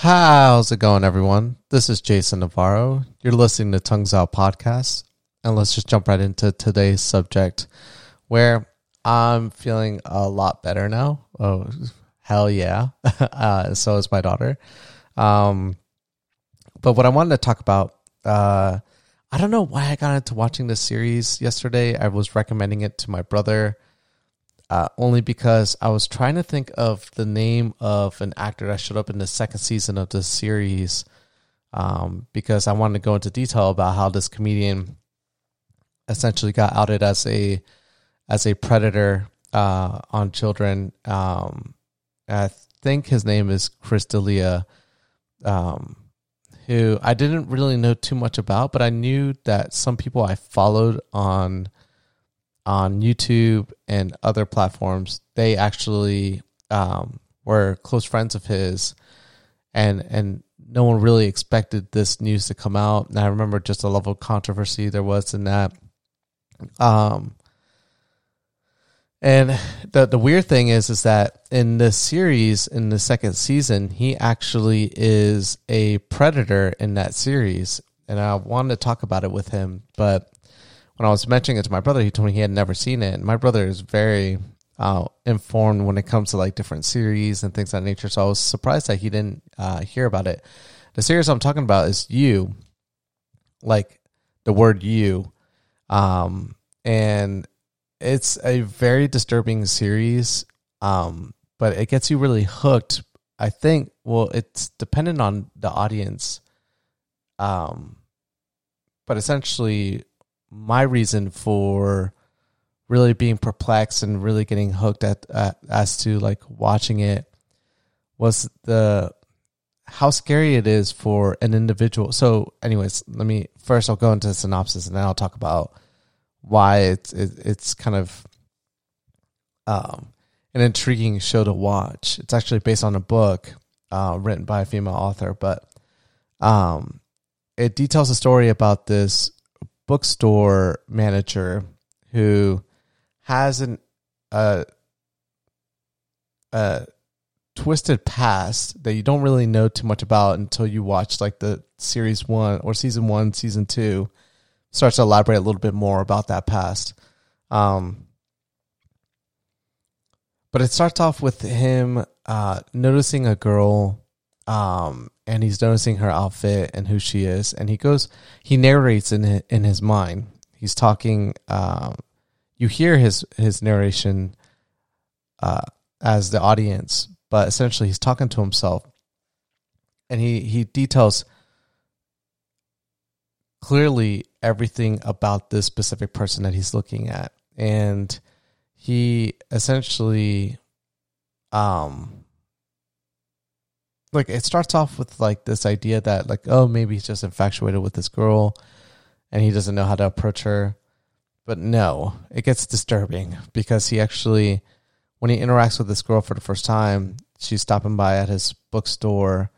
How's it going, everyone? This is Jason Navarro. You're listening to Tongues Out Podcast. And let's just jump right into today's subject where I'm feeling a lot better now. Oh, hell yeah. uh, so is my daughter. Um, but what I wanted to talk about, uh, I don't know why I got into watching this series yesterday. I was recommending it to my brother uh, only because I was trying to think of the name of an actor that showed up in the second season of this series. Um, because I wanted to go into detail about how this comedian essentially got outed as a as a predator uh, on children. Um, I think his name is Chris D'Elia, um, who I didn't really know too much about, but I knew that some people I followed on on YouTube and other platforms, they actually um, were close friends of his, and and no one really expected this news to come out. And I remember just a level of controversy there was in that. Um, and the the weird thing is is that in this series, in the second season, he actually is a predator in that series. And I wanted to talk about it with him, but when I was mentioning it to my brother, he told me he had never seen it. And my brother is very uh, informed when it comes to like different series and things of that nature. So I was surprised that he didn't uh, hear about it. The series I'm talking about is You, like the word You, um, and it's a very disturbing series. Um, but it gets you really hooked. I think. Well, it's dependent on the audience. Um, but essentially, my reason for really being perplexed and really getting hooked at as to like watching it was the how scary it is for an individual. So, anyways, let me first I'll go into the synopsis and then I'll talk about why it's it, it's kind of um, an intriguing show to watch. It's actually based on a book uh, written by a female author, but um, it details a story about this bookstore manager who has an a a twisted past that you don't really know too much about until you watch like the series one or season one, season two starts to elaborate a little bit more about that past. Um, but it starts off with him uh, noticing a girl um, and he's noticing her outfit and who she is, and he goes, he narrates in his, in his mind. He's talking. Um, you hear his his narration uh, as the audience, but essentially he's talking to himself, and he he details clearly everything about this specific person that he's looking at, and he essentially um like it starts off with like this idea that like oh maybe he's just infatuated with this girl and he doesn't know how to approach her. But no it gets disturbing because he actually when he interacts with this girl for the first time she's stopping by at his bookstore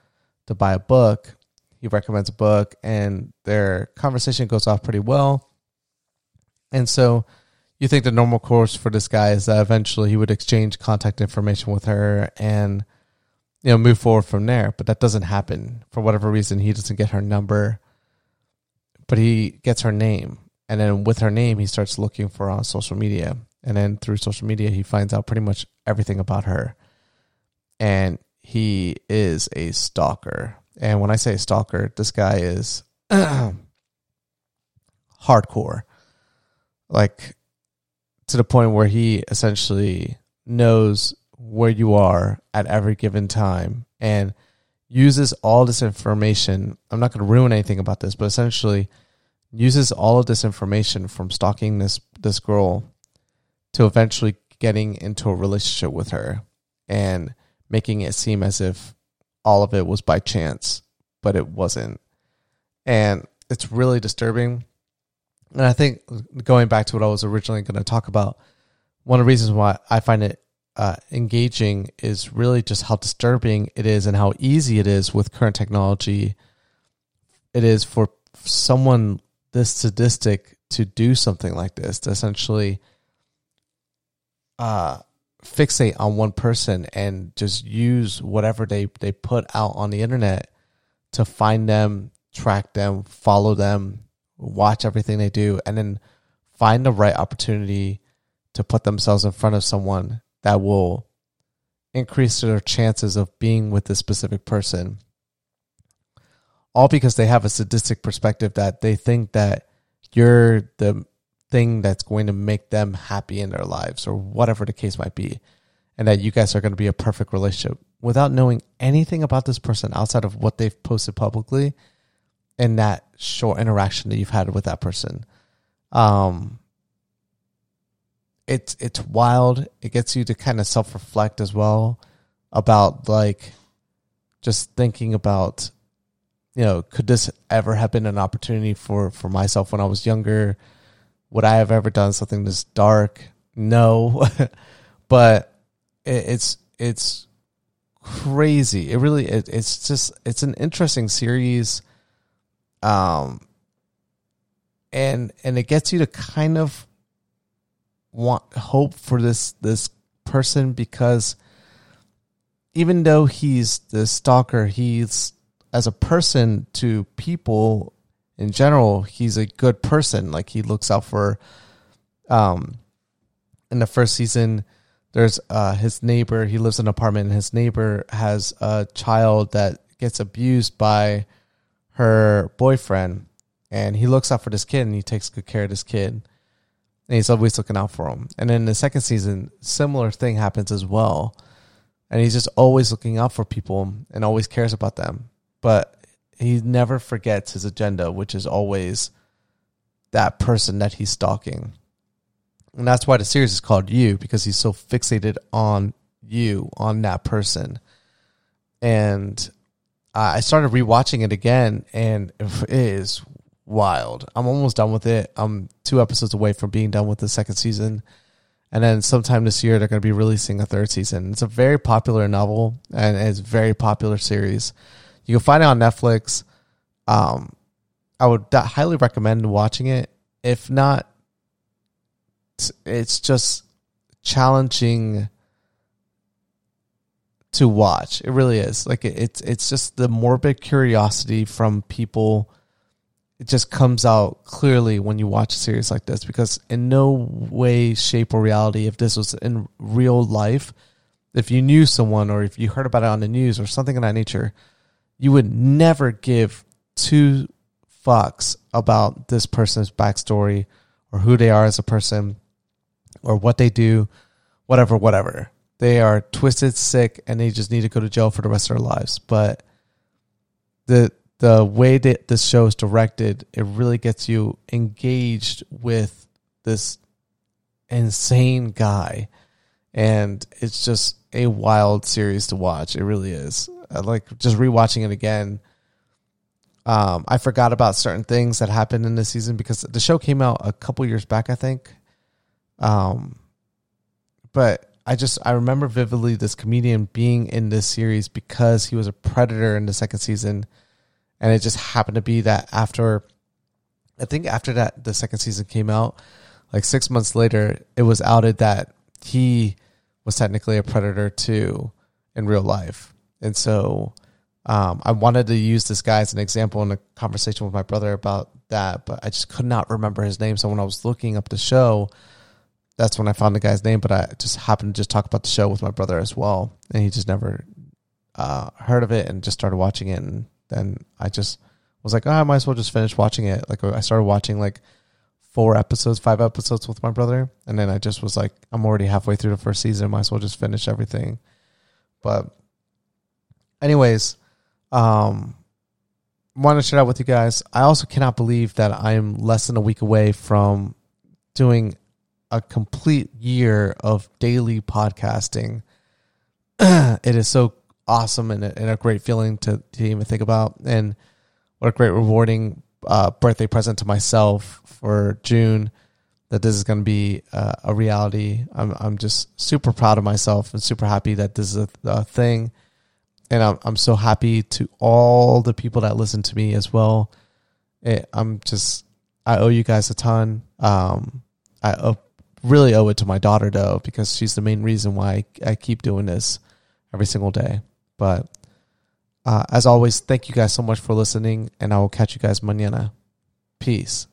to buy a book. He recommends a book and their conversation goes off pretty well. And so you think the normal course for this guy is that eventually he would exchange contact information with her and you know move forward from there. But that doesn't happen for whatever reason. He doesn't get her number but he gets her name. And then with her name he starts looking for on social media. And then through social media he finds out pretty much everything about her. And he is a stalker. And when i say stalker this guy is hardcore. Like to the point where he essentially knows where you are at every given time and uses all this information. I'm not going to ruin anything about this, but essentially uses all of this information from stalking this this girl to eventually getting into a relationship with her and making it seem as if all of it was by chance, but it wasn't. And it's really disturbing. And I think going back to what I was originally going to talk about, one of the reasons why I find it uh, engaging is really just how disturbing it is and how easy it is with current technology. It is for someone this sadistic to do something like this to essentially uh, fixate on one person and just use whatever they, they put out on the internet to find them, track them, follow them, watch everything they do, and then find the right opportunity to put themselves in front of someone that will increase their chances of being with this specific person. All because they have a sadistic perspective that they think that you're the thing that's going to make them happy in their lives or whatever the case might be. And that you guys are going to be a perfect relationship without knowing anything about this person outside of what they've posted publicly and that short interaction that you've had with that person. Um, it's it's wild. It gets you to kind of self reflect as well about like just thinking about you know could this ever have been an opportunity for for myself when I was younger? Would I have ever done something this dark? No, but it, it's it's crazy. It really it, it's just it's an interesting series. Um, and and it gets you to kind of want hope for this this person because even though he's the stalker, he's as a person to people in general, he's a good person. Like he looks out for um in the first season there's uh his neighbor, he lives in an apartment and his neighbor has a child that gets abused by her boyfriend and he looks out for this kid and he takes good care of this kid and he's always looking out for him. And in the second season, similar thing happens as well, and he's just always looking out for people and always cares about them. But he never forgets his agenda, which is always that person that he's stalking. And that's why the series is called You because he's so fixated on you, on that person. And I started rewatching it again, and it is wild. I'm almost done with it. I'm two episodes away from being done with the second season. And then sometime this year, they're going to be releasing a third season. It's a very popular novel and it's a very popular series. You can find it on Netflix. Um, I would highly recommend watching it. If not, it's just challenging to watch. It really is. Like it's it's just the morbid curiosity from people it just comes out clearly when you watch a series like this because in no way shape or reality if this was in real life if you knew someone or if you heard about it on the news or something of that nature you would never give two fucks about this person's backstory or who they are as a person or what they do whatever whatever. They are twisted sick and they just need to go to jail for the rest of their lives. But the the way that this show is directed, it really gets you engaged with this insane guy. And it's just a wild series to watch. It really is. I like just rewatching it again. Um, I forgot about certain things that happened in this season because the show came out a couple years back, I think. Um, but I just I remember vividly this comedian being in this series because he was a predator in the second season and it just happened to be that after I think after that the second season came out, like six months later, it was outed that he was technically a predator too in real life, and so um, I wanted to use this guy as an example in a conversation with my brother about that, but I just could not remember his name. So when I was looking up the show, that's when I found the guy's name. But I just happened to just talk about the show with my brother as well, and he just never uh, heard of it and just started watching it and then I just was like, oh, I might as well just finish watching it. Like I started watching like four episodes, five episodes with my brother, and then I just was like, I'm already halfway through the first season. Might as well just finish everything. But, anyways, um, want to share that with you guys. I also cannot believe that I am less than a week away from doing a complete year of daily podcasting. it is so awesome and a, and a great feeling to, to even think about. And what a great rewarding uh, birthday present to myself for June that this is going to be uh, a reality. I'm I'm just super proud of myself and super happy that this is a, a, thing, and I'm I'm so happy to all the people that listen to me as well. It, I'm just I owe you guys a ton. Um, I really owe it to my daughter though, because she's the main reason why I, I keep doing this every single day. But uh, as always, thank you guys so much for listening, and I will catch you guys mañana. Peace.